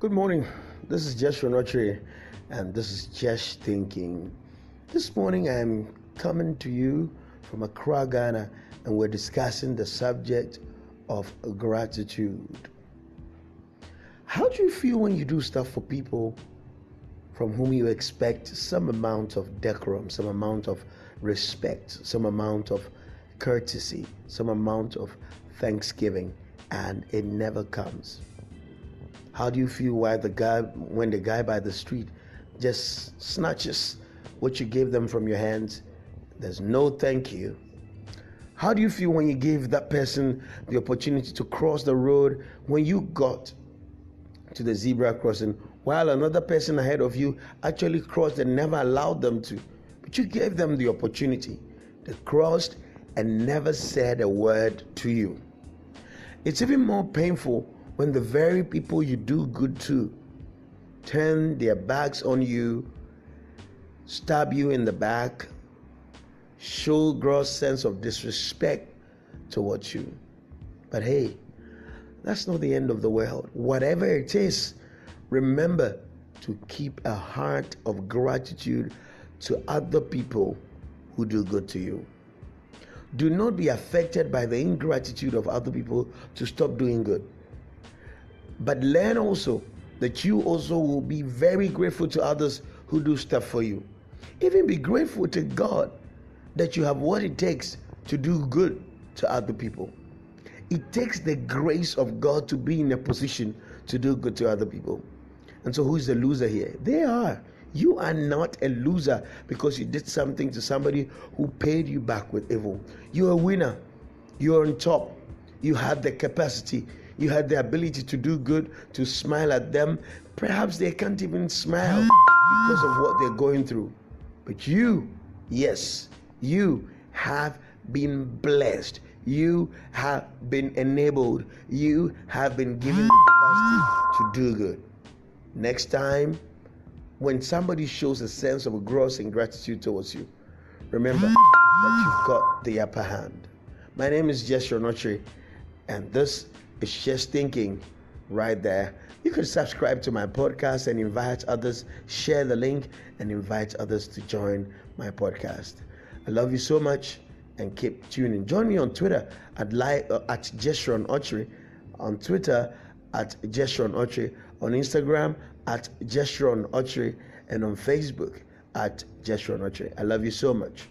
Good morning. This is Jesh Ronotri, and this is Jesh Thinking. This morning I'm coming to you from Accra, Ghana, and we're discussing the subject of gratitude. How do you feel when you do stuff for people from whom you expect some amount of decorum, some amount of respect, some amount of courtesy, some amount of thanksgiving, and it never comes? How do you feel why the guy when the guy by the street just snatches what you gave them from your hands? There's no thank you. How do you feel when you gave that person the opportunity to cross the road when you got to the zebra crossing while another person ahead of you actually crossed and never allowed them to? But you gave them the opportunity. They crossed and never said a word to you. It's even more painful when the very people you do good to turn their backs on you, stab you in the back, show gross sense of disrespect towards you. But hey, that's not the end of the world. Whatever it is, remember to keep a heart of gratitude to other people who do good to you. Do not be affected by the ingratitude of other people to stop doing good. But learn also that you also will be very grateful to others who do stuff for you. Even be grateful to God that you have what it takes to do good to other people. It takes the grace of God to be in a position to do good to other people. And so, who's the loser here? They are. You are not a loser because you did something to somebody who paid you back with evil. You're a winner. You're on top. You have the capacity you had the ability to do good, to smile at them. Perhaps they can't even smile because of what they're going through. But you, yes, you have been blessed. You have been enabled. You have been given the capacity to do good. Next time, when somebody shows a sense of gross ingratitude towards you, remember that you've got the upper hand. My name is Jesh Ronotri, and this it's Jesh Thinking right there. You can subscribe to my podcast and invite others, share the link, and invite others to join my podcast. I love you so much and keep tuning. Join me on Twitter at live, uh, at Jeshron Ochri, on Twitter at Jeshron Ochri, on Instagram at Jeshron Ochri, and on Facebook at Jeshron Ochri. I love you so much.